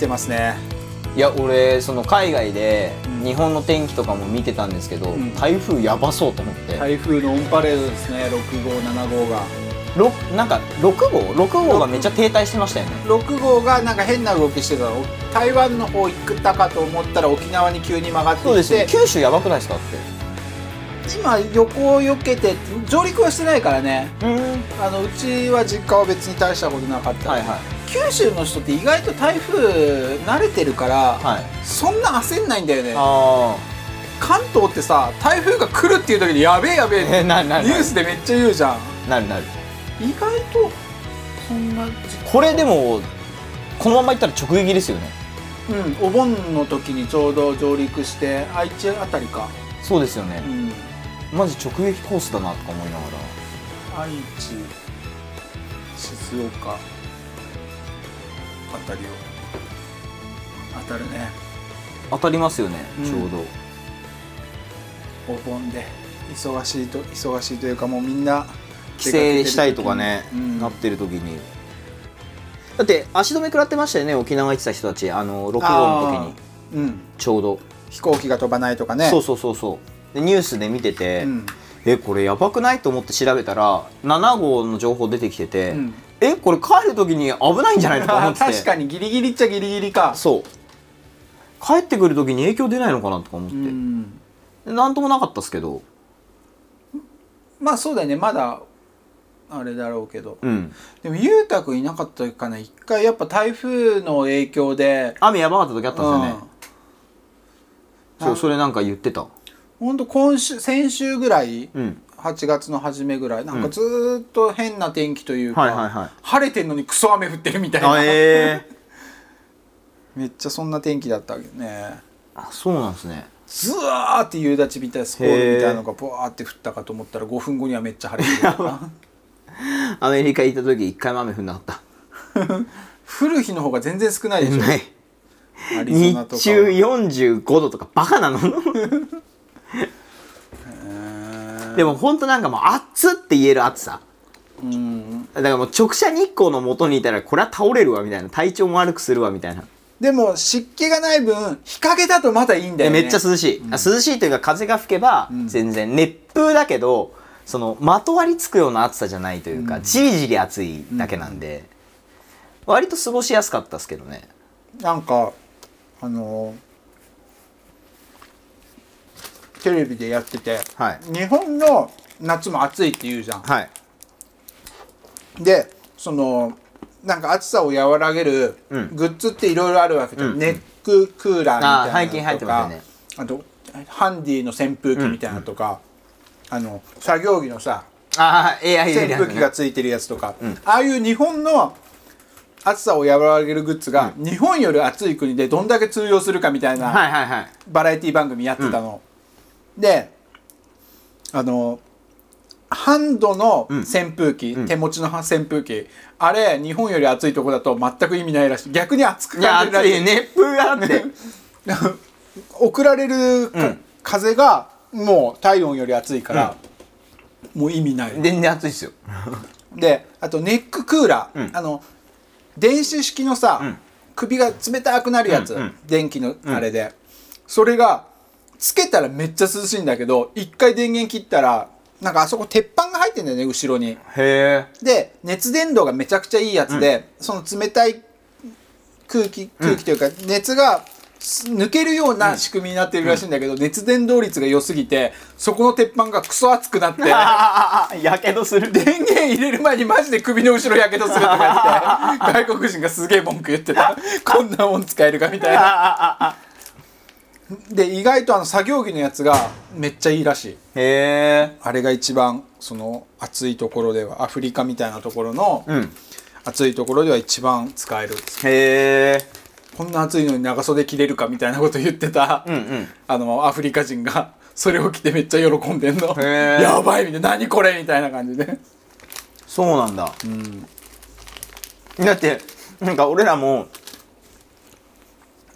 てますね。いや俺その海外でうん。日本の天気とかも見てたんですけど、ん。台風やばそうと思って、台風のオンパレードですね6号7号が。ろなんか6号？6号がめっちゃ停滞してましたよね。6号がなんか変な動きしてたの。台湾の方行ったかと思ったら沖縄に急に曲がってそうです九州やばくないですか？って。今横を避けて上陸はしてないからね。うん。あのうちは実家は別に大したことなかった、はいはい九州の人って意外と台風慣れてるから、はい。そんな焦んないんだよね。あ関東ってさ台風が来るっていう時にやべえやべえあなニュースでめっちゃ言うじゃん。なるなる。意外とそんなこれでもこのままいったら直撃ですよね。うんお盆の時にちょうど上陸して愛知あたりか。そうですよね。う、ん。マジ直撃コースだなとか思いながら。愛知静岡あたりを。当たるね。当たりますよね、うん。ちょうど。お盆で。忙しいと忙しいというかもうみんな帰省したいとかね、うん。なってる時に。だって足止め食らってましたよね沖縄行ってた人たち。あの6号の時に。うん。ちょうど、飛行機が飛ばないとかね。そうそうそうそう。でニュースで見てて、うん。えこれやばくない？と思って調べたら7号の情報出てきてて、うんえこれ帰る時に危ないんじゃないのか思ってて。確かにギリギリっちゃギリギリか。そう。帰ってくる時に影響出ないのかなとか思って、なんともなかったっすけど。まあそうだよねまだあれだろうけど。うん。でもゆうたくんいなかったかな一回やっぱ台風の影響で。雨やばかった時あったんですよね、うん。そうそれなんか言ってたほんと今週先週ぐらいうん。8月の初めぐらいなんかずーっと変な天気というか、はいはいはい。晴れてんのにクソ雨降ってるみたいな、あええ めっちゃそんな天気だったわけどね。あそうなんですね。ズワーって夕立ちみたいなスコールみたいなのがブワーって降ったかと思ったら5分後にはめっちゃ晴れてる アメリカ行った時一回も雨降んなかった。降る日の方が全然少ないでしょ。ない。日中45度とかバカなのでもほんとなんかもう熱って言える暑さ。うん。だからもう直射日光の元にいたらこれは倒れるわみたいな。体調も悪くするわみたいな、でも湿気がない分日陰だとまだいいんだよね。でめっちゃ涼しい、あ涼しいというか風が吹けばん。全然、熱風だけどそのまとわりつくような暑さじゃないというか、じりじり暑いだけなんで、割と過ごしやすかったですけどね。なんかあのテレビでやってて、はい。日本の夏も暑いって言うじゃん。はい。でそのなんか暑さを和らげるうん。グッズっていろいろあるわけで、うんネッククーラーみたい最近入ってなのとかね。あとハンディの扇風機みたいなのとか、あの作業着のさああ AI 扇風機がついてるやつとか、ああいう日本の暑さを和らげるグッズが、日本より暑い国でどんだけ通用するかみたいなバラエティ番組やってたの。であのハンドの扇風機、手持ちの扇風機あれ日本より暑いとこだと全く意味ないらしい。逆に暑く感じるらしい暑い熱風があって。送られるか、うん。風がもう体温より暑いから、もう意味ない。全然暑いっすよ。であとネッククーラー、うん。あの電子式のさ、ん。首が冷たくなるやつ、うんうん。電気のあれで、それがつけたらめっちゃ涼しいんだけど一回電源切ったらなんかあそこ鉄板が入ってんだよね後ろに。へえ。で熱伝導がめちゃくちゃいいやつで、その冷たい空気空気というか、熱がす抜けるような仕組みになってるらしいんだけど、熱伝導率が良すぎてそこの鉄板がクソ熱くなって。やけどする。電源入れる前にマジで首の後ろやけどするとか言って 外国人がすげえ文句言ってた。こんなもん使えるかみたいな で意外とあの作業着のやつがめっちゃいいらしい。へえ。あれが一番その暑いところではアフリカみたいなところのうん。暑いところでは一番使える。へえ。こんな暑いのに長袖着れるかみたいなこと言ってた、うんうん。あのアフリカ人がそれを着てめっちゃ喜んでんの。へーやばいみたいな何これみたいな感じで。そうなんだ、だってなんか俺らも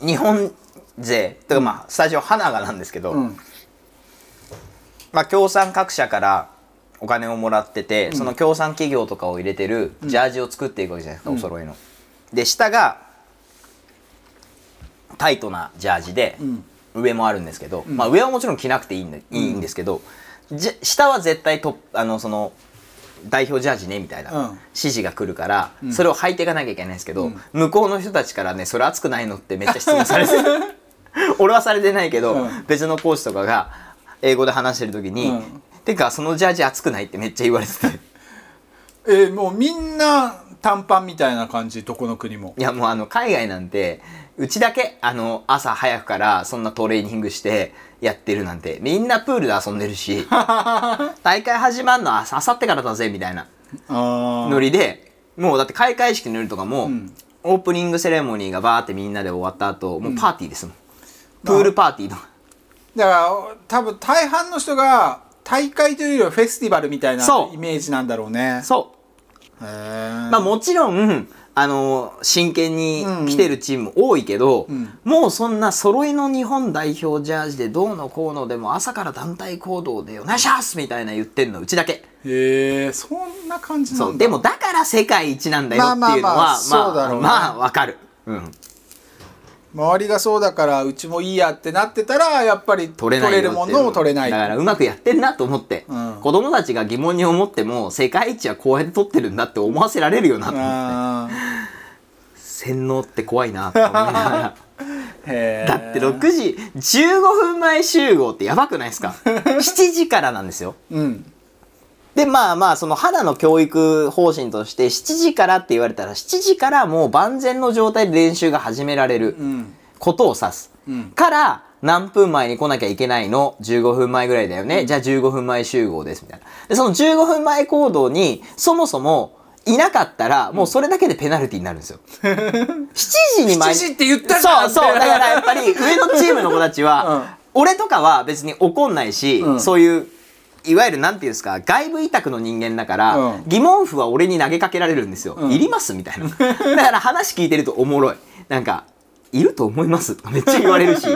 日本勢とかまあスタジオ花がなんですけど、うん。まあ協賛各社からお金をもらってて、その協賛企業とかを入れてるジャージを作っていくわけじゃないですか、お揃いの。で下がタイトなジャージで、ん。上もあるんですけど、まあ上はもちろん着なくていいんだいいんですけど、じ下は絶対とあのその代表ジャージねみたいなうん。指示が来るから、それを履いていかなきゃいけないんですけど、向こうの人たちからねそれ熱くないのってめっちゃ質問されて 俺はされてないけど、うん。別のコーチとかが英語で話してる時に「うん。てかそのジャージ熱くない?」ってめっちゃ言われてて。えーもうみんな短パンみたいな感じどこの国も。いやもうあの海外なんてうちだけあの朝早くからそんなトレーニングしてやってるなんて。みんなプールで遊んでるし 大会始まるのはあさってからだぜみたいな。あノリでもうだって開会式の夜とかも、ん。オープニングセレモニーがバーってみんなで終わった後もうパーティーですもん、プールパーティーとかだから多分大半の人が大会というよりはフェスティバルみたいなそう。イメージなんだろうね。そう。へー。まあもちろん、あの真剣に来てるチームも多いけど、ん。もうそんな揃いの日本代表ジャージでどうのこうのでも朝から団体行動でお願いしますみたいな言ってんのうちだけ。へえそんな感じなんだ。そう。でもだから世界一なんだよっていうのは、まあまあまあまあわかる。うん。周りがそうだからうちもいいやってなってたらやっぱり取れないよってるものも取れない。だからうまくやってんなと思って、うん。子供たちが疑問に思っても世界一はこうやって取ってるんだって思わせられるよなと思って。あ洗脳って怖いなと思いながら。だって6時15分前集合ってやばくないですか？7時からなんですよ。うんでまあまあその肌の教育方針として7時からって言われたら7時からもう万全の状態で練習が始められるうんことを指す、うんから何分前に来なきゃいけないの？15分前ぐらいだよね、じゃあ15分前集合ですみたいな。でその15分前行動にそもそもいなかったらもうそれだけでペナルティになるんですよ。7時に7時って言ったじゃんそうそう。だからやっぱり上のチームの子たちは、うん。俺とかは別に怒んないし、うん。そういういわゆるなんていうんですか外部委託の人間だから、うん。疑問符は俺に投げかけられるんですよ、うん。いりますみたいな。だから話聞いてるとおもろい。なんかいると思いますとか めっちゃ言われるし。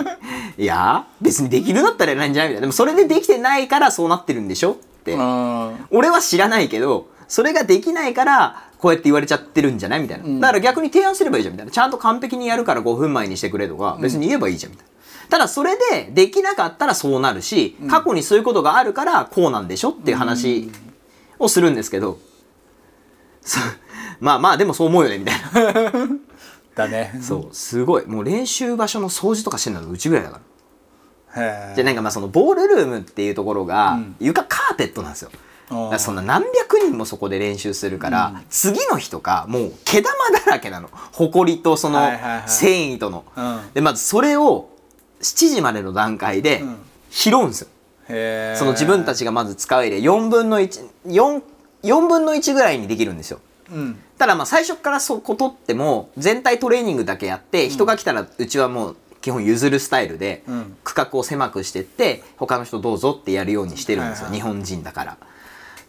いや別にできるんだったらないんじゃないみたいな。でもそれでできてないからそうなってるんでしょって、うん。俺は知らないけどそれができないからこうやって言われちゃってるんじゃないみたいな、ん。だから逆に提案すればいいじゃんみたいな。ちゃんと完璧にやるから5分前にしてくれとか別に言えばいいじゃんみたいなただそれでできなかったらそうなるし、過去にそういうことがあるからこうなんでしょっていう話をするんですけど、まあまあでもそう思うよねみたいな。だね。そうすごい。もう練習場所の掃除とかしてるのうちぐらいだから。じゃあなんかまあそのボールルームっていうところがうん。床カーペットなんですよ、そんな何百人もそこで練習するから、次の日とかもう毛玉だらけなの。ほこりとそのはいはいはい。繊維との、うん。でまずそれを7時までの段階でうん。拾うんですよ、へー。その自分たちがまず使うエリア4分の14 4分の1ぐらいにできるんですよ。うん。ただまあ最初からそこ取っても全体トレーニングだけやって人が来たらうちはもう基本譲るスタイルでうん。区画を狭くしてって他の人どうぞってやるようにしてるんですよ。日本人だから。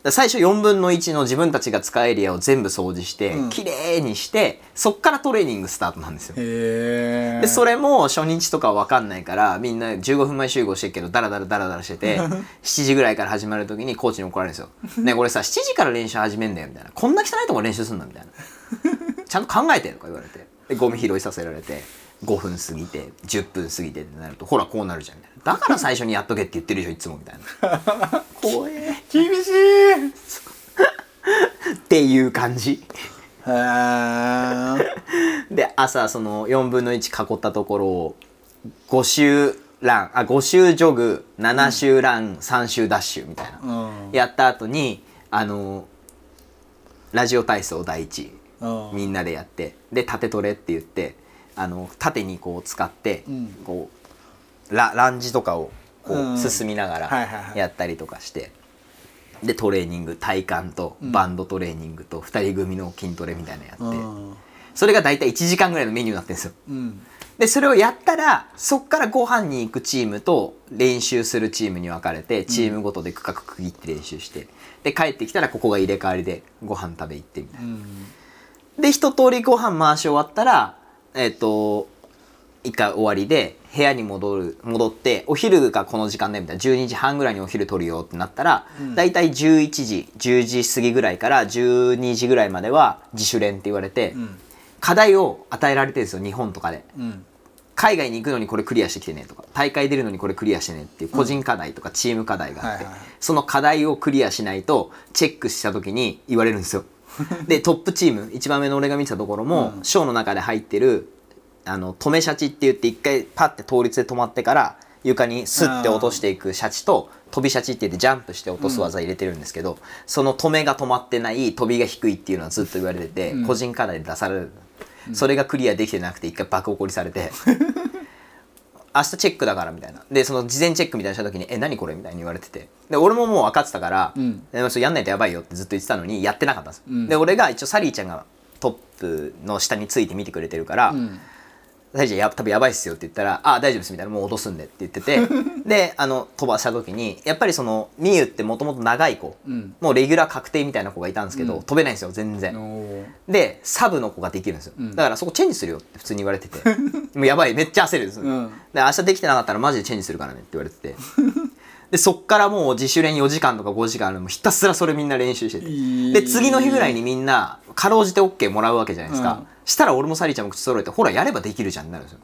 最初4分の1の自分たちが使うエリアを全部掃除してうん。きれいにしてそっからトレーニングスタートなんですよ。でそれも初日とかは分かんないからみんな15分前集合してるけどダラダラダラダラしてて 7時ぐらいから始まる時にコーチに怒られるんですよ「ねこれさ7時から練習始めんだよ」みたいな「こんな汚いとこ練習すんの?」みたいな「ちゃんと考えて」とか言われて。でゴミ拾いさせられて5分過ぎて10分過ぎてってなるとほらこうなるじゃんみたいなだから最初にやっとけって言ってるでしょいつもみたいな。怖え。厳しい。へっていう感じ。ー。で朝その4分の1囲ったところを5周ランあ5周ジョグ7周ラン、3周ダッシュみたいな、うん。やった後にあのラジオ体操第一うん。みんなでやってで縦トレって言ってあの縦にこう使って、うん。こうラランジとかをこう進みながらやったりとかして、でトレーニング体幹とバンドトレーニングと2人組の筋トレみたいなのやって、うん。それが大体1時間ぐらいのメニューになってるんですよ。うん。でそれをやったらそっからご飯に行くチームと練習するチームに分かれてチームごとで区画区切って練習して。で帰ってきたらここが入れ替わりでご飯食べ行ってみたいな。うん。で一通りご飯回し終わったらえっ、と一回終わりで部屋に戻る戻ってお昼がこの時間だよみたいな12時半ぐらいにお昼取るよってなったら、うん。だいたい11時10時過ぎぐらいから12時ぐらいまでは自主練って言われて、うん。課題を与えられてるんですよ日本とかで。うん。海外に行くのにこれクリアしてきてねとか大会出るのにこれクリアしてねっていう個人課題とかチーム課題があって、はいはいその課題をクリアしないとチェックした時に言われるんですよ。でトップチーム一番上の俺が見てたところも、ショーの中で入ってるあの止めシャチって言って一回パッて倒立で止まってから床にスッて落としていくシャチと飛びシャチって言ってジャンプして落とす技入れてるんですけど、その止めが止まってない飛びが低いっていうのはずっと言われてて、個人課題で出される、それがクリアできてなくて一回爆怒りされて 明日チェックだからみたいな。でその事前チェックみたいなした時に「え何これ?」みたいに言われてて。で俺ももう分かってたから、ん。でもそれやんないとやばいよってずっと言ってたのにやってなかったんですで俺が一応サリーちゃんがトップの下について見てくれてるから、ん大丈夫や多分やばいっすよって言ったら「あ大丈夫です」みたいな「もう落とすんで」って言ってて であの飛ばした時にやっぱりそのみゆってもともと長い子、ん。もうレギュラー確定みたいな子がいたんですけど、飛べないんですよ全然、でサブの子ができるんですよ、だからそこチェンジするよって普通に言われてて。もうやばいめっちゃ焦るんですよ、うん。で明日できてなかったらマジでチェンジするからねって言われててでそっからもう自主練4時間とか5時間あるひたすらそれみんな練習してて。で次の日ぐらいにみんなかろうじて OK もらうわけじゃないですか、うん。したら俺もサリーちゃんも口揃えてほらやればできるじゃんってなるんですよ。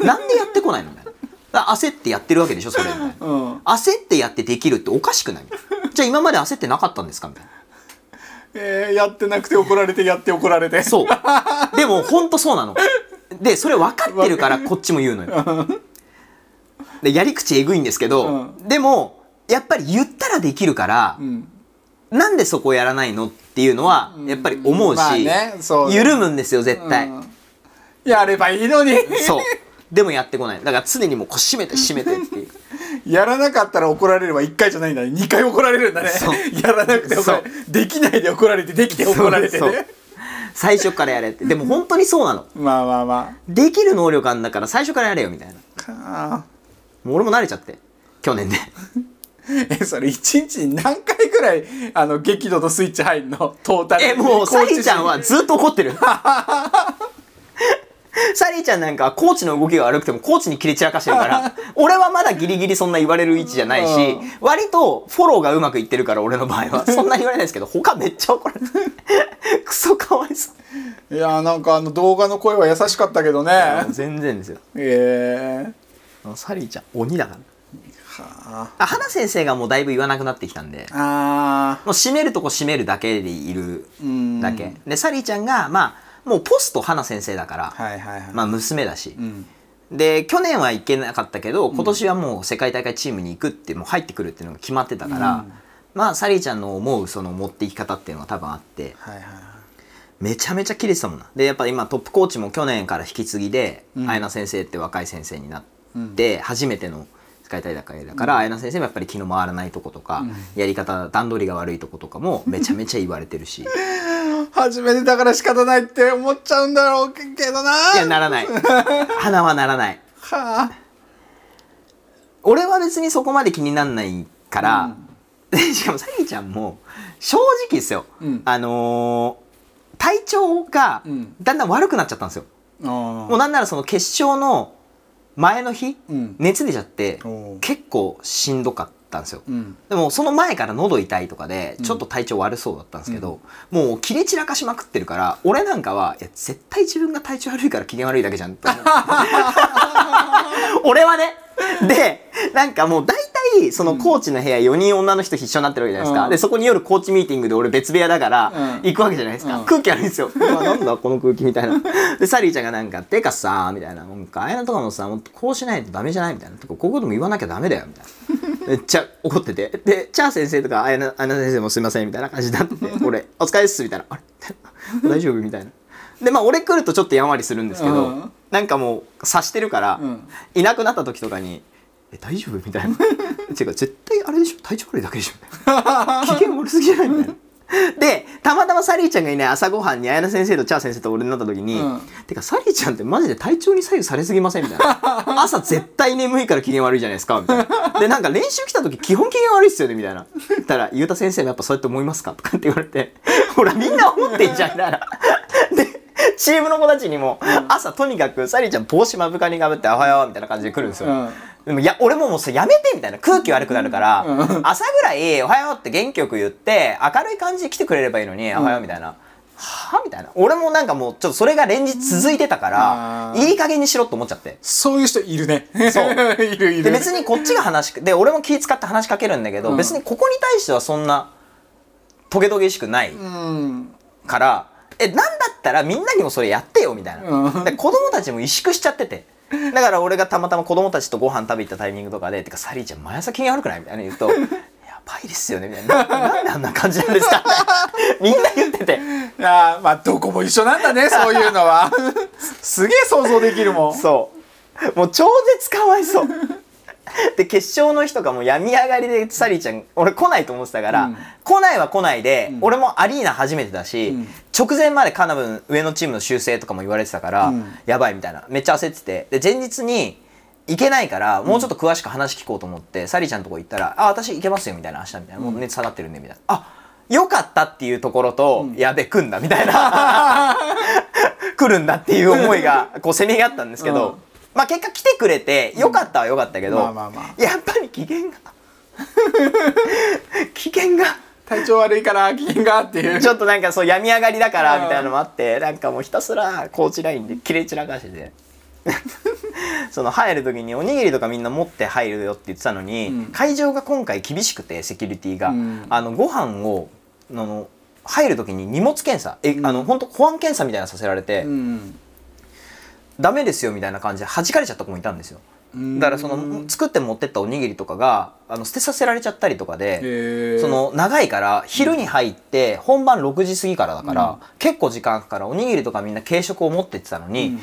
なんでやってこないのみたいな。だから焦ってやってるわけでしょそれ。みたいな、うん。焦ってやってできるっておかしくない。じゃあ今まで焦ってなかったんですかみたいな。えー、やってなくて怒られてやって怒られて。そう。でも、ほんとそうなの。で、それ分かってるから、こっちも言うのよ。で、やり口えぐいんですけど、でも、やっぱり言ったらできるから、ん。なんでそこやらないのっていうのは、やっぱり思うし、まあねそう緩むんですよ、絶対。うん。やればいいのに。そう。でもやってこない。だから常にもう、こう閉めて閉めてっていう。やらなかったら怒られれば1回じゃないんだね。2回怒られるんだね。そう。やらなくて怒られそできないで怒られてできて怒られてね。最初からやれって。でも本当にそうなの。まあまあまできる能力あんだから最初からやれよ、みたいな。もう俺も慣れちゃって。去年で。えそれ1日に何回くらいあの激怒とスイッチ入るの？トータルえ、もう、サリーちゃんはコずっと怒ってる。サリーちゃんなんかはコーチの動きが悪くてもコーチに切り散らかしてるから、俺はまだギリギリそんな言われる位置じゃないし、割とフォローがうまくいってるから俺の場合は。そんなに言われないですけど、他めっちゃ怒られる。クソかわいそう。いやーなんかあの動画の声は優しかったけどね全然ですよ。えサリーちゃん、鬼だから。ー、はあ、花先生がもうだいぶ言わなくなってきたんで、もう閉めるとこ閉めるだけでいるんだけ。で、サリーちゃんが、まあ、もうポスト花先生だから、はいはいはい、まあ娘だし、うん。で去年は行けなかったけど今年はもう世界大会チームに行くってもう入ってくるっていうのが決まってたから、うん。まあサリーちゃんの思うその持っていき方っていうのが多分あって。はいはいはいめちゃめちゃキレてたもんな。でやっぱ今トップコーチも去年から引き継ぎで、うん。綾菜先生って若い先生になって、初めての世界大会だから、綾菜先生もやっぱり気の回らないとことか、やり方段取りが悪いとことかもめちゃめちゃ言われてるし。初めてだから仕方ないって思っちゃうんだろうけどな。いやならない。花はならない。はあ。俺は別にそこまで気になんないから、しかもサリーちゃんも正直ですよ、うん。あのー体調がうん。だんだん悪くなっちゃったんですよ、あもうなんならその決勝の前の日、うん。熱出ちゃって結構しんどかったんですよ、うん。でもその前から喉痛いとかでちょっと体調悪そうだったんですけど、もう切れ散らかしまくってるから俺なんかはいや絶対自分が体調悪いから機嫌悪いだけじゃんって。俺はね でなんかもう大体そのコーチの部屋4人女の人一緒になってるわけじゃないですか、うん。でそこに夜コーチミーティングで俺別部屋だからうん。行くわけじゃないですか、うん。空気悪いんですよ。うわなんだこの空気みたいな。でサリーちゃんがなんか「てかさ」みたいな「なんかあやなとかもさもこうしないとダメじゃない?」みたいな「てかこういうことも言わなきゃダメだよ」みたいな。めっちゃ怒ってて。でチャー先生とかあやなあやな先生もすいません。みたいな感じになってて。俺「お疲れっす」みたいな「あれ？大丈夫?」みたいな。でまあ俺来るとちょっとやんわりするんですけど、うんなんかもう察してるから、うん。いなくなった時とかに「え大丈夫?」みたいな「違う絶対あれでしょ？体調悪いだけでしょ」機嫌悪すぎじゃない？みたいな。でたまたまサリーちゃんがいない朝ごはんに綾菜先生とチャー先生と俺になった時に「うん。てかサリーちゃんってマジで体調に左右されすぎません?」みたいな「朝絶対眠いから機嫌悪いじゃないですか」みたいな。でなんか練習来た時基本機嫌悪いっすよね？みたいな。言ったら「ゆうた先生もやっぱそうやって思いますか?」とかって言われて「ほらみんな思ってんじゃん」みたいな。で チームの子たちにも朝とにかくサリーちゃん帽子目深にかぶって「おはよう」みたいな感じで来るんですよ、うん。でもいや俺ももうそれやめてみたいな空気悪くなるから、朝ぐらい「おはよう」って元気よく言って明るい感じで来てくれればいいのに「おはよう」みたいな「はみたいな。俺もなんかもうちょっとそれが連日続いてたから、いい加減にしろと思っちゃって。そういう人いるね。そう。いるいる。で別にこっちが話しで俺も気使って話しかけるんだけど、うん。別にここに対してはそんなトゲトゲしくないうん。から、えなんだったらみんなにもそれやってよみたいな、うん。で子供たちも萎縮しちゃってて。だから俺がたまたま子供たちとご飯食べ行ったタイミングとかで「てかサリーちゃん毎朝機嫌悪くない?」みたいな言うと「やばいですよね」みたいな「ななんであんな感じなんですか?」みんな言ってて。あーまあどこも一緒なんだねそういうのは。すげえ想像できるもん。そう。もう超絶かわいそうで決勝の日とかも病み上がりでサリーちゃん俺来ないと思ってたから、うん。来ないは来ないで、俺もアリーナ初めてだし、うん。直前までカナブン上のチームの修正とかも言われてたから、うん。やばいみたいな。めっちゃ焦ってて。で前日に行けないからもうちょっと詳しく話聞こうと思って、サリーちゃんのとこ行ったら「あ私行けますよ」みたいな明日みたいな「もう熱下がってるんで」みたいな「あよかった」っていうところと「やべ来んだ」みたいな。来るんだっていう思いがこうせめぎ合ったんですけど、うんまあ結果来てくれてよかったはよかったけど、まあまあまあ。やっぱり機嫌が 機嫌が体調悪いから機嫌がっていう。ちょっとなんかそう病み上がりだからみたいなのもあってなんかもうひたすらコーチラインで切れ散らかしてて。その入る時におにぎりとかみんな持って入るよって言ってたのに、うん。会場が今回厳しくてセキュリティが、うん。あのご飯をあの入る時に荷物検査え、うん。あの本当保安検査みたいなのさせられて、うんダメですよみたいな感じで弾かれちゃった子もいたんですよ。うん。だからその作って持ってったおにぎりとかがあの捨てさせられちゃったりとかで、その長いから昼に入って本番6時過ぎからだから、結構時間かかる。おにぎりとかみんな軽食を持ってってたのに、うん。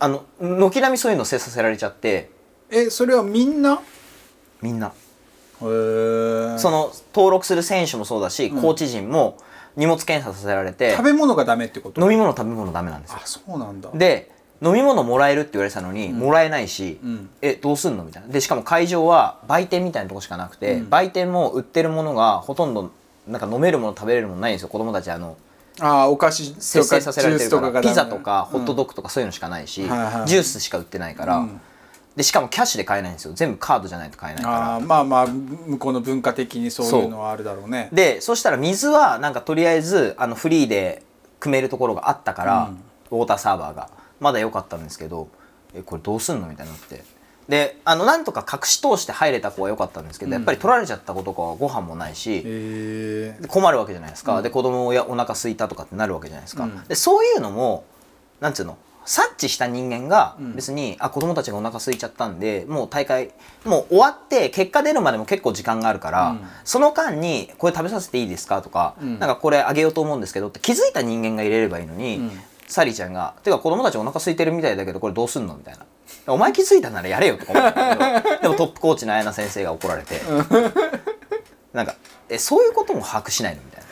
あの軒並みそういうの捨てさせられちゃって。えそれはみんな？みんな、その登録する選手もそうだし、うん。コーチ陣も荷物検査させられて食べ物がダメってこと？飲み物食べ物ダメなんですよ。あそうなんだ。で飲み物もらえるって言われてたのに、もらえないし、うん。えどうすんの？みたいな。でしかも会場は売店みたいなとこしかなくて、うん。売店も売ってるものがほとんどなんか飲めるもの食べれるものないんですよ。子供たちあのあーお菓子と節か制させられてるから。がピザとかホットドッグとかそういうのしかないし、はいはい。ジュースしか売ってないから、うん。でしかもキャッシュで買えないんですよ。全部カードじゃないと買えないから。あーまあまあ向こうの文化的にそういうのはあるだろうね。でそしたら水はなんかとりあえずあのフリーで組めるところがあったから、ウォーターサーバーがまだ良かったんですけどえこれどうすんの？みたいになって。であのなんとか隠し通して入れた子は良かったんですけど、やっぱり取られちゃった子とかはご飯もないし、へえで困るわけじゃないですか、で子供やお腹空いたとかってなるわけじゃないですか、うん。でそういうのもなんつうの？察知した人間がん。別に、あ子供たちがお腹空いちゃったんでもう大会もう終わって結果出るまでも結構時間があるから、うん。その間に「これ食べさせていいですか?」とか、うん。なんかこれあげようと思うんですけどって気づいた人間が入れればいいのに、うんサリーちゃんが「てか子供たちお腹空いてるみたいだけどこれどうすんの?」みたいな「お前気づいたならやれよ」とか思ったんだけど でもトップコーチの綾菜先生が怒られて。なんかえそういうことも把握しないの？みたいな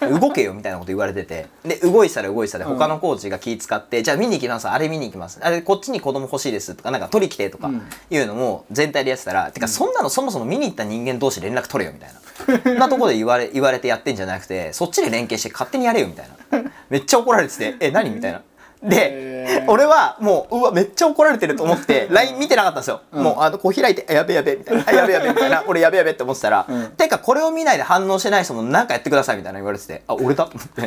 動けよみたいなこと言われてて。で動いてたら動いてたで他のコーチが気使って、じゃあ見に行きますあれ見に行きます。あれこっちに子供欲しいですとかなんか取り来てとかうん。いうのも全体でやってたら、てかそんなのそもそも見に行った人間同士連絡取れよみたいな。なとこで言われ言われてやってんじゃなくてそっちで連携して勝手にやれよみたいな。めっちゃ怒られててえ何みたいなで、俺はもううわめっちゃ怒られてると思って LINE 見てなかったんですよ、もうあのこう開いてあやべやべみたいな。あやべやべみたいな。俺やべやべって思ってたら、うん。てかこれを見ないで反応してない人もなんかやってくださいみたいな言われててあ俺だと思って。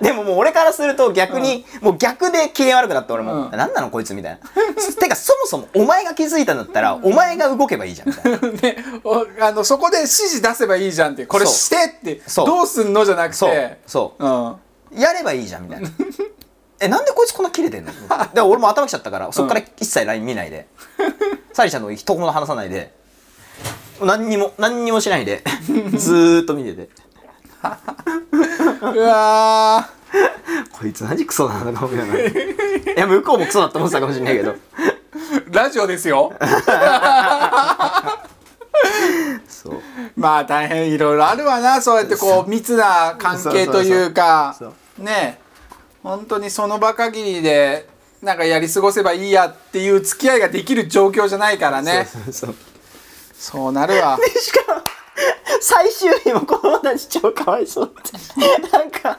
でももう俺からすると逆に、もう逆で機嫌悪くなって俺も、うん。なんなのこいつみたいな。てかそもそもお前が気づいたんだったらお前が動けばいいじゃんみたいな。ね、おあのそこで指示出せばいいじゃんってこれそう。してってそう。どうすんのじゃなくそう。てそう。うん。やればいいじゃんみたいなえなんでこいつこんな切れてんの？で俺も頭きちゃったからそっから一切 LINE 見ないで、サリちゃんの一言も話さないで。何にも何にもしないで。ずーっと見てて。うわこいつマジクソなのかもしれな。いいや向こうもクソだと思ってたかもしれないけど。ーラジオですよ。そう。まあ大変いろいろあるわなそうやってこう密な関係というか。ね本当にその場限りでなんかやり過ごせばいいやっていう付き合いができる状況じゃないからね。そうそうそう。そうなるわ。しかも最終日も子供たち超かわいそうって。なんか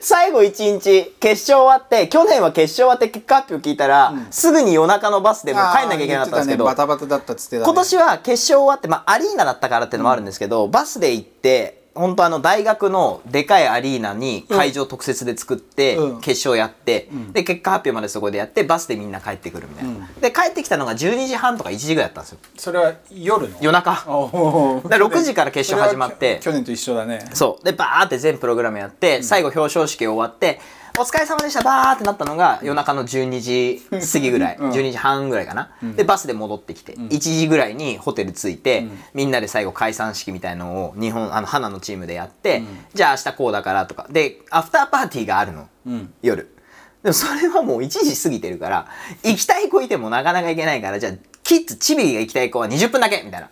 最後一日決勝終わって去年は決勝終わって結果発表聞いたら、すぐに夜中のバスでもう帰んなきゃいけなかったんですけど、あー言ってたね。バタバタだったっつってたね。今年は決勝終わって、まあ、アリーナだったからっていうのもあるんですけど、バスで行って本当あの大学のでかいアリーナに会場特設で作って、うん。決勝やって、で結果発表までそこでやってバスでみんな帰ってくるみたいな、で帰ってきたのが12時半とか1時ぐらいだったんですよ。それは夜の？夜中。おだから6時から決勝始まって。去年と一緒だね。そう。でバーって全プログラムやって、最後表彰式終わって「お疲れ様でしたバーってなったのが夜中の12時過ぎぐらい、うん。12時半ぐらいかな、でバスで戻ってきて、1時ぐらいにホテル着いて、みんなで最後解散式みたいのを日本あの花のチームでやって、じゃあ明日こうだからとか。でアフターパーティーがあるの、ん。夜。でもそれはもう1時過ぎてるから行きたい子いてもなかなか行けないからじゃあキッズチビが行きたい子は20分だけみたいな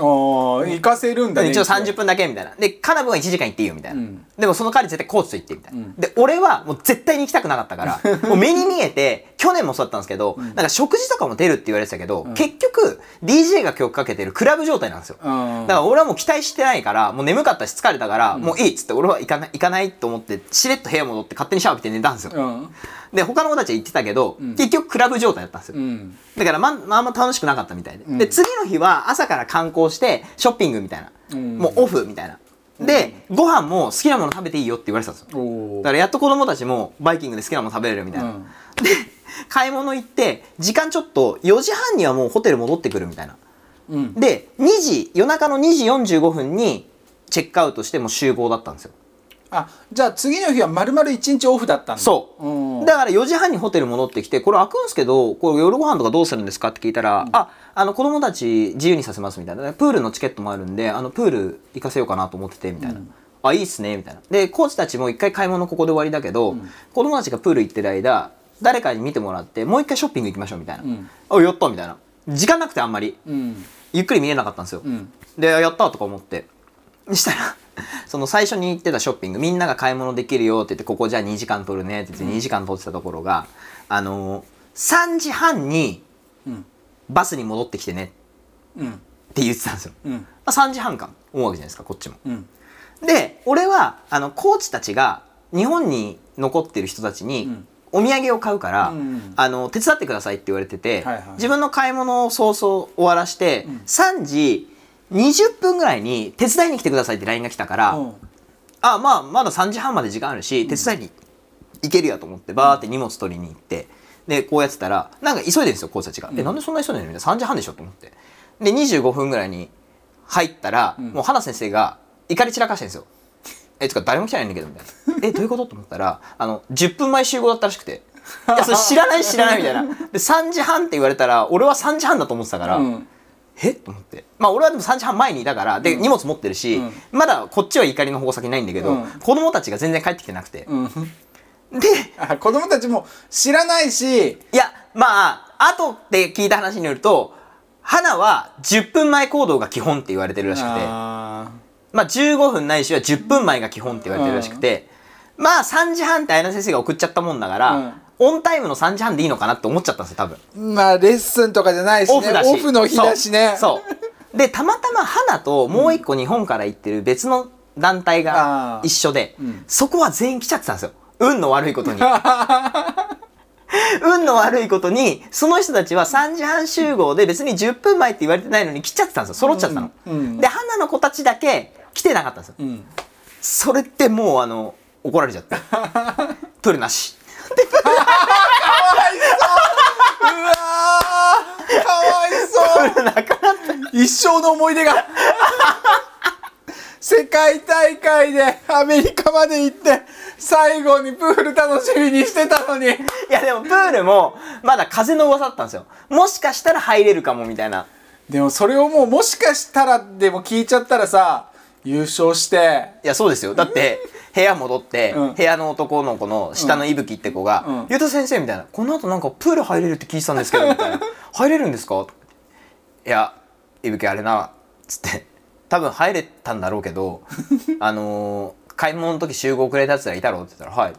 おー行かせるんだね一応30分だけみたいな。で、カナブンは1時間行っていいよみたいな。んでもその代わり絶対コーチと行ってみたいな。で、俺はもう絶対に行きたくなかったから、もう目に見えて、去年もそうだったんですけど、なんか食事とかも出るって言われてたけど、結局 DJ が曲かけてるクラブ状態なんですよ。うんだから俺はもう期待してないから、もう眠かったし疲れたから、もういいっつって俺は行かない、行かないと思って、しれっと部屋戻って勝手にシャワー浴びて寝たんですよ。うんで、他の子たちは行ってたけど、結局クラブ状態だったんですよ。うんだからま、まあ、あんま楽しくなかったみたいで。で、次の日は朝から観光して、ショッピングみたいな。うんもうオフみたいな。で、ご飯も好きなもの食べていいよって言われてたんですよ。おだからやっと子供たちもバイキングで好きなもの食べれるみたいな。うんで、買い物行って、時間ちょっと4時半にはもうホテル戻ってくるみたいな。うんで、2時、夜中の2時45分にチェックアウトしてもう集合だったんですよ。あじゃあ次の日は丸々一日オフだったんだそう。うんだから4時半にホテル戻ってきて、これ開くんですけど、これ夜ご飯とかどうするんですかって聞いたら、あ、あの子供たち自由にさせますみたいな。プールのチケットもあるんで、あのプール行かせようかなと思ってて、みたいな。あ、いいっすね、みたいな。で、コーチたちも一回買い物ここで終わりだけど、子供たちがプール行ってる間、誰かに見てもらって、もう一回ショッピング行きましょう、みたいな。んあ、やったみたいな。時間なくてあんまり。うんゆっくり見れなかったんですよ。んで、やったとか思って。そしたら、その最初に行ってたショッピング、みんなが買い物できるよって言って、ここじゃあ2時間取るねって言って2時間取ってたところが、あのー、3時半にうん。バスに戻ってきてねうん。って言ってたんですよ。うん。まあ、3時半か思うわけじゃないですか、こっちも。うん。で、俺は、あの、コーチたちが日本に残ってる人たちに、ん。お土産を買うから、うんあの手伝ってくださいって言われてて、はいはい自分の買い物を早々終わらして、3時20分ぐらいに手伝いに来てくださいって LINE が来たから、うん。あまあまだ3時半まで時間あるし手伝いに行けるやと思ってバーって荷物取りに行ってでこうやってたらなんか急いでるんですよコーチたちが、えなんでそんな急いでるの？みたいな3時半でしょと思って。で25分ぐらいに入ったら、もう花先生が怒り散らかしてるんですよ。えつか誰も来てないんだけどみたいな。えどういうこと？と思ったらあの10分前集合だったらしくて。いやそれ知らない知らないみたいな。で3時半って言われたら俺は3時半だと思ってたから、うんえ？と思って。まあ俺はでも3時半前にいたからで、荷物持ってるし、うん。まだこっちは怒りの矛先ないんだけど、うん。子供たちが全然帰ってきてなくて、うん。であ子供たちも知らないし。いやまあ後で聞いた話によると花は10分前行動が基本って言われてるらしくて。あまあ15分ないしは10分前が基本って言われてるらしくて、まあ3時半って綾菜先生が送っちゃったもんだから、うんオンタイムの3時半でいいのかなって思っちゃったんですよ多分。ーまあレッスンとかじゃないしね。オフだし。オフの日だしね。そう。でたまたま花ともう一個日本から行ってる別の団体あがー一緒で、ん。そこは全員来ちゃってたんですよ。運の悪いことに。運の悪いことにその人たちは3時半集合で別に10分前って言われてないのに来ちゃってたんですよ。揃っちゃってたの、うん。うん。で花の子たちだけ来てなかったんですよ。うん。それってもうあの怒られちゃって。プールなしうわーかわいそう。一生の思い出が世界大会でアメリカまで行って最後にプール楽しみにしてたのに。いやでもプールもまだ風の噂だったんですよ。もしかしたら入れるかもみたいな。でもそれをもうもしかしたらでも聞いちゃったらさ優勝して。いやそうですよ。だって部屋戻って、うん。部屋の男の子の下のいぶきって子がうん「ゆうた先生」みたいな「この後なんかプール入れるって聞いてたんですけど」みたいな「入れるんですか?」いやいぶきあれな」つって。多分入れたんだろうけど あのー買い物の時集合くれたやつらいたろって言ったら「はい」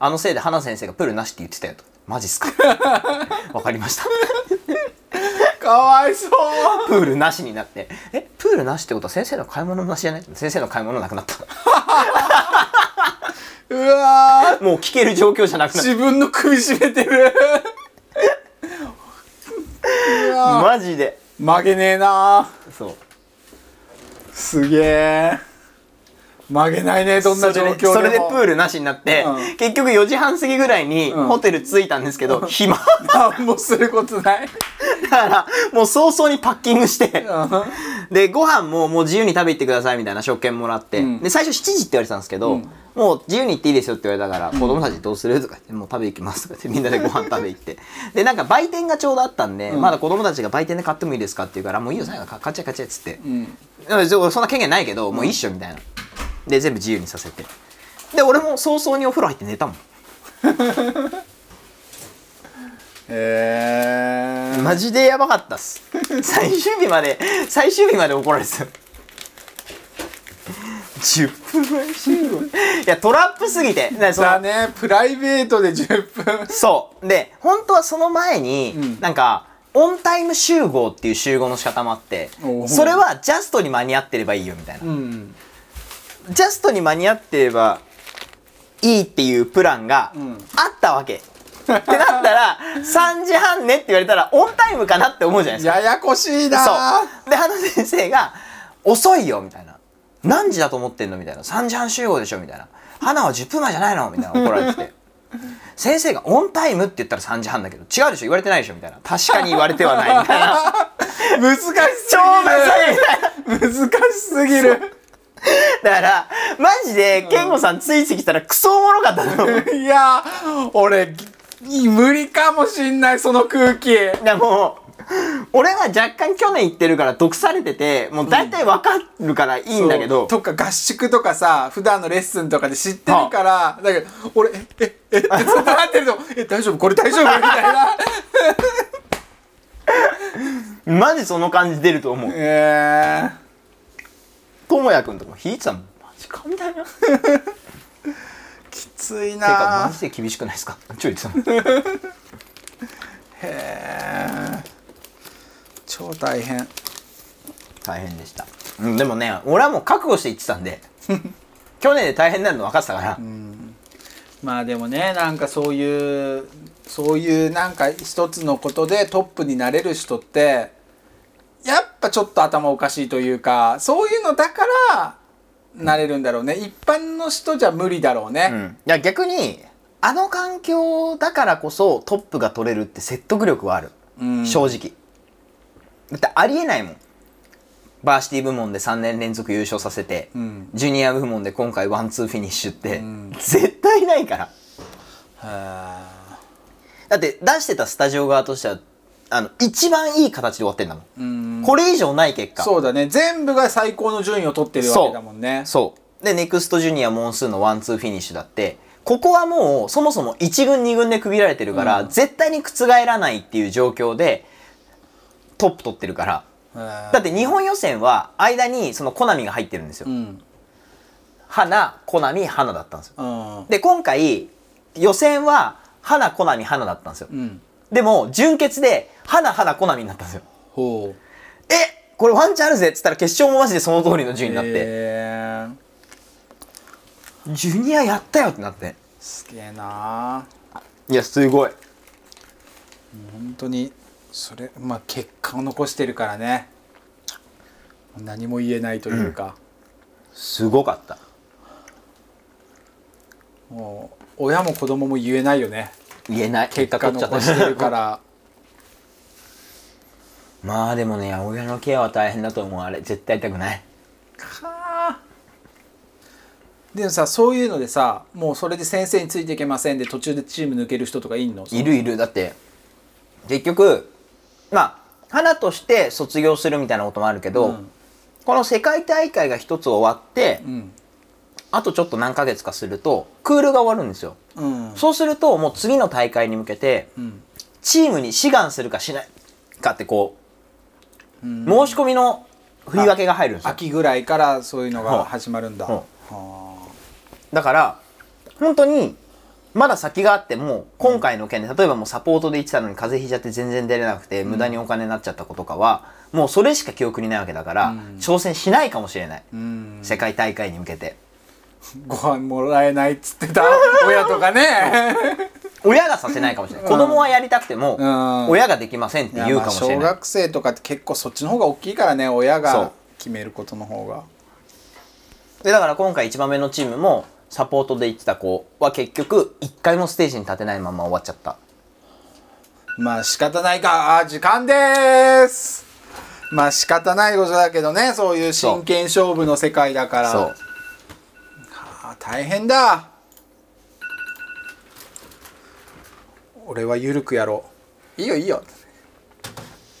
あのせいで花先生がプールなしって言ってたよとマジっすか わかりましたかわいそうプールなしになってえプールなしってことは先生の買い物なしじゃない先生の買い物なくなったうわー。もう聞ける状況じゃなくなった自分の首絞めてる。うわマジで。ー曲げねえなそうすげえ曲げないねどんな状況でも。それでそれでプールなしになって、うん。結局4時半過ぎぐらいにうん。ホテル着いたんですけど、暇。何もすることない。だからもう早々にパッキングして。うん。でご飯ももう自由に食べ行ってくださいみたいな食券もらって、うん。で最初7時って言われてたんですけど、うんもう自由に行っていいですよって言われたから、子供たちどうする？とか言ってもう食べ行きます。とか言ってみんなでご飯食べ行って。でなんか売店がちょうどあったんで、うん。まだ子供たちが売店で買ってもいいですかって言うからもういいよ最後買っちゃえ買っちゃえっつって、そそんな権限ないけどもういいっしょみたいな。で全部自由にさせて。で俺も早々にお風呂入って寝たもん。へえマジでやばかったっす。最終日まで最終日まで怒られてた。よ10分。前集合いやトラップすぎて。だね。プライベートで10分。そう。で本当はその前に、うん。なんかオンタイム集合っていう集合の仕方もあってそれはジャストに間に合ってればいいよみたいな、うん。ジャストに間に合ってればいいっていうプランがうん。あったわけ、ってなったら 3時半ねって言われたらオンタイムかなって思うじゃないですか。ややこしいなそう。で花先生が「遅いよ」みたいな「何時だと思ってんの?」みたいな「3時半集合でしょ」みたいな「花は10分前じゃないの?」みたいな。怒られてて。先生が「オンタイム」って言ったら3時半だけど違うでしょ？言われてないでしょ？みたいな。確かに言われてはない。みたいな難しすぎる。難しすぎる。だからマジで健吾さんついてきたらクソおもろかったの。いや俺無理かもしんないその空気。でも 俺は若干去年行ってるから毒されててもう大体わかるからいいんだけど、とか合宿とかさ普段のレッスンとかで知ってるからだけど俺えええってずっとなってるとえ大丈夫？これ大丈夫？みたいな。マジその感じ出ると思う。えともやくんとかも引いてたもん。マジかみたいな。てー、きついかマなジで厳しくないですか？ちょい言ってたもん。へえ超大変。大変でした、うん、でもね俺はもう覚悟して行ってたんで 去年で大変になるの分かってたから、まあでもねなんかそういうそういうなんか一つのことでトップになれる人ってやっぱちょっと頭おかしいというかそういうのだからなれるんだろうね。一般の人じゃ無理だろうね、うん、いや逆にあの環境だからこそトップが取れるって説得力はある、うん。正直だってありえないもん。 varsity 部門で3年連続優勝させて、うん。ジュニア部門で今回ワンツーフィニッシュって、ん。絶対ないから。はだって出してたスタジオ側としてはあの一番いい形で終わってんだもん、これ以上ない結果。そうだね。全部が最高の順位を取ってるわけだもんね。そう。でネクストジュニアモンスーンのワンツーフィニッシュだってここはもうそもそも1軍2軍で区切られてるから、うん。絶対に覆らないっていう状況でトップ取ってるから。だだって日本予選は間にそのコナミが入ってるんですよ、うん。花コナミ花だったんですよ。うん。で今回予選は花コナミ花だったんですよ。うん。でも準決で花花コナミになったんですよ。ほう。えこれワンチャンあるぜっつったら決勝もマジでその通りの順位になって、ジュニアやったよってなって。すげえないやすごい。本当にそれまあ結果を残してるからね。何も言えないというか、すごかった。もう親も子供も言えないよね。言えない。結果残してるから。まあでもね親のケアは大変だと思う。あれ絶対痛くない。でもさそういうのでさもうそれで先生についていけませんで途中でチーム抜ける人とかいんの？いるいる。だって結局まあ花として卒業するみたいなこともあるけど、うん。この世界大会が一つ終わって、うん。あとちょっと何ヶ月かするとクールが終わるんですよ。うん。そうするともう次の大会に向けてうん。チームに志願するかしないかってこう、うん。申し込みの振り分けが入るんですよ。秋ぐらいからそういうのが始まるんだ、だから本当にまだ先があっても今回の件で例えばもうサポートで行ってたのに風邪ひいちゃって全然出れなくて無駄にお金になっちゃった子とかはもうそれしか記憶にないわけだから、うん。挑戦しないかもしれない、世界大会に向けて。ご飯もらえないっつってた 親とかね。親がさせないかもしれない、子供はやりたくても、うん。親ができませんって言うかもしれない。学生とかって結構そっちの方が大きいからね親が決めることの方が。でだから今回一番目のチームもサポートで行ってた子は結局一回もステージに立てないまま終わっちゃった。まあ仕方ないか。あ時間です。まあ仕方ないことだけどね。そういう真剣勝負の世界だから。そう。あ大変だ。俺は緩くやろう。いいよいいよ。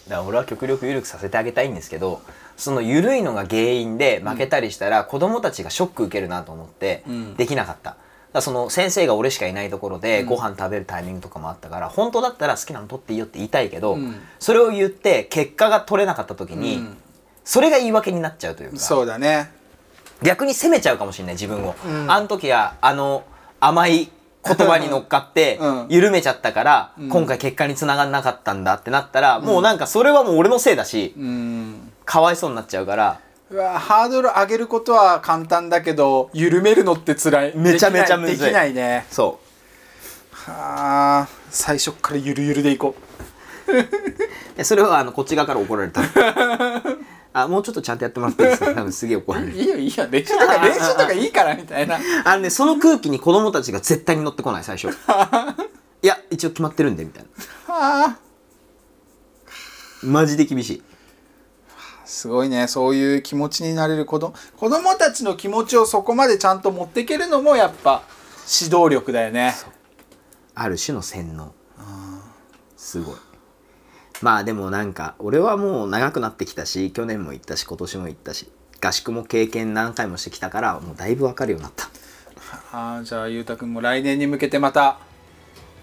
だから俺は極力緩くさせてあげたいんですけどその緩いのが原因で負けたりしたら、子供たちがショック受けるなと思ってん。できなかった。だその先生が俺しかいないところでご飯食べるタイミングとかもあったから、本当だったら好きなの取っていいよって言いたいけど、ん。それを言って結果が取れなかった時に、うん。それが言い訳になっちゃうというかそうだね。逆に責めちゃうかもしれない自分を、うん。あの時はあの甘い言葉に乗っかって うん。緩めちゃったから、ん。今回結果につながんなかったんだってなったら、もうなんかそれはもう俺のせいだし、うんかわいそうになっちゃうからうわハードル上げることは簡単だけど緩めるのって辛い。めちゃめちゃむずい。できないね。そはあ最初っからゆるゆるでいこう。でそれはあのこっち側から怒られた？あもうちょっとちゃんとやってもらっていいですか？多分すげえ怒られる。ういいよいいよ。練習とか練習とかいいからみたいな。あのねその空気に子供たちが絶対に乗ってこない最初。いや一応決まってるんでみたいな。はあ。マジで厳しいすごいね。そういう気持ちになれる子供子供たちの気持ちをそこまでちゃんと持っていけるのもやっぱ指導力だよね。ある種の洗脳。すごい。まあでもなんか俺はもう長くなってきたし去年も行ったし今年も行ったし合宿も経験何回もしてきたからもうだいぶ分かるようになった。ああじゃあゆうたくんも来年に向けてまた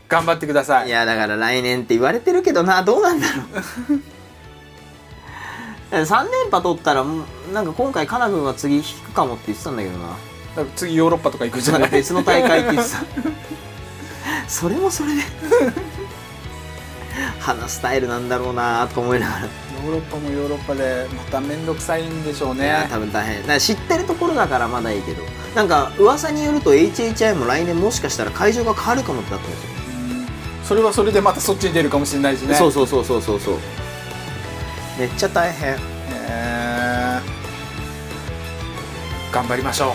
頑張ってください。いやだから来年って言われてるけどなどうなんだろう 3連覇取ったらなんか今回カナ君は次引くかもって言ってたんだけどな。次ヨーロッパとか行くじゃない？か別の大会って言ってた。それもそれで。話すスタイルなんだろうなとか思いながら。ヨーロッパもヨーロッパでまた面倒くさいんでしょうね。多分大変。知ってるところだからまだいいけど。なんか噂によると HHI も来年もしかしたら会場が変わるかもってなったんですよ、うん。それはそれでまたそっちに出るかもしれないしね。そうそうそうそうそうそうめっちゃ大変。えー。頑張りましょ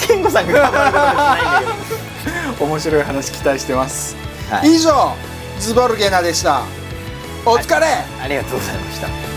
健吾さんが頑張ることはしないんだけど。う面白い話期待してます、はい。以上ズボルゲナでした。お疲れ、ありがとうございました